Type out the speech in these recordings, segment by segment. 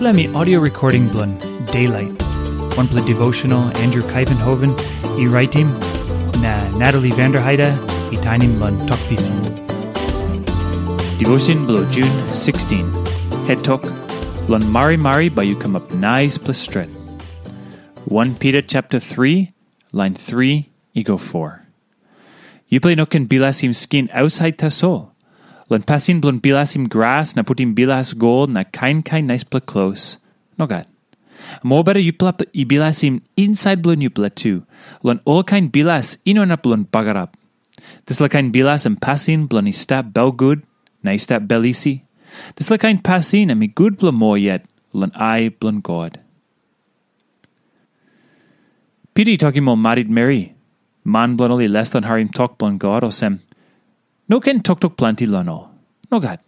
Me audio recording blun Daylight. One play devotional Andrew Kuyvenhoven, e writing na Natalie Vanderheide, e tinin blun talk pisin. Devotion below June 16. Head talk blun Mari Mari by you come up nice plus stret. 1 Peter chapter 3, line 3, ego 4. You play no can bilasim skin outside ta soul. Len blun bilasim grass na putim bilas gold na kain kain nice pla close. No gad. Mo better you pla i bilasim inside blun you pla too. Len all kain bilas ino na blun bagarap. This la kain bilas and pasin blun i stap bel good na i stap belisi. This la kain pasin and mi good bla more yet. Len I blun God. Pidi talking mo marid Mary. Man blun only less than harim talk blun God or sem. No ken tok tok planti lano. No gad.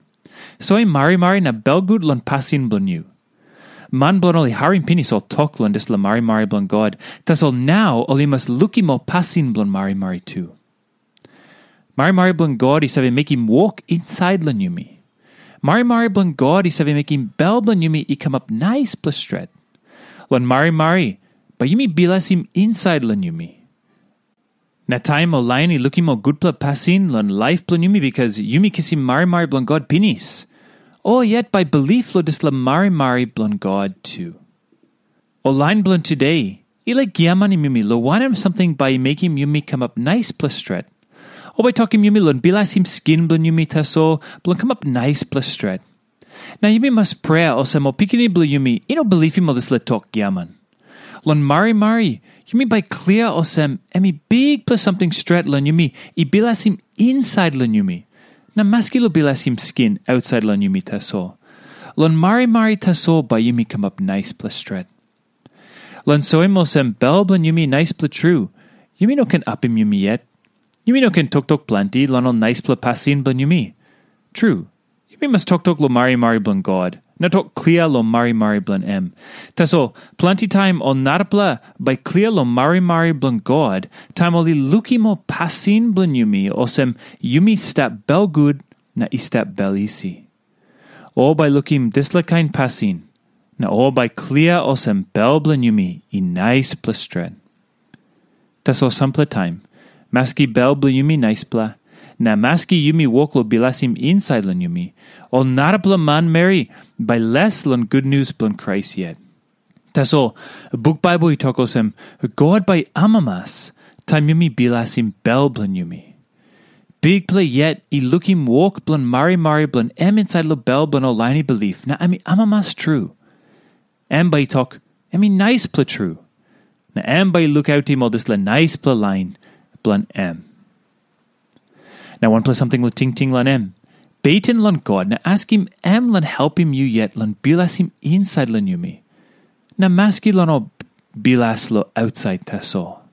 So mari mari na belgud lon pasin blon you. Man blon oli harin pini sol tok lon des la mari mari blon god. Tas ol now oli mas luki mo pasin blon mari mari too. Mari mari blon god i save make him walk inside lon yumi. Mari mari blon god i save make him bel blon yumi i come up nice plus stret. Lon mari mari, but yumi bilas him inside lon yumi. Na time o laini looking mo good pla pasin lon life plan yumi because yumi kisim mari mari blon God pinis. Or yet by belief lo dis la mari mari blon God too. O line blon today, ila giamani yumi lo wanam something by making yumi come up nice plus stret. O by talking yumi lon bilas him skin blon yumi taso blon come up nice plus stret. Now yumi must pray o mo pikini blon yumi ino belief mo this la talk giaman. Lon mari mari, you mean by clear osem emi big plus something stret lan yumi i bilasim inside lan yumi. Na maskilo bilasim skin outside lan yumi taso. Lon mari mari taso by yumi come up nice plus stret. Lon soim osem bel blanyumi nice plus true. Yumi no can upim yumi yet. Yumi no can tok tok planti lon nice plus pasin blan yumi. True. Yumi must tok tok lo mari mari blan God. Na tok clear lo mari mari blan em. Taso, plenty time on narpla by clear lo mari mari blan god, time oli luki mo pasin blan yumi, osem yumi stap bel good na istap bel isi. O by lookim disla kain pasin, na o by clear osem bel blan yumi i nice plastred. Taso sample time, maski bel blan yumi nice pla, na maski yumi woklo bilasim inside lan yumi, o narapla man Mary by less lan good news plan Christ yet. Taso, book Bible itokosem, God by amamas, time yumi bilasim bel blan yumi. Big play yet, i lookim walk blan mari mari blan em inside lo bel blan olani belief, na ami amamas true. Em by talk, emi nice pla true. Na em by look out him this la nice pla line, blan em. Now one plus something lo ting ting lan em. Baitin lan God, na ask him em lan help him you yet lan bilas him inside lan yumi. Na maski lan o bilas lo outside taso.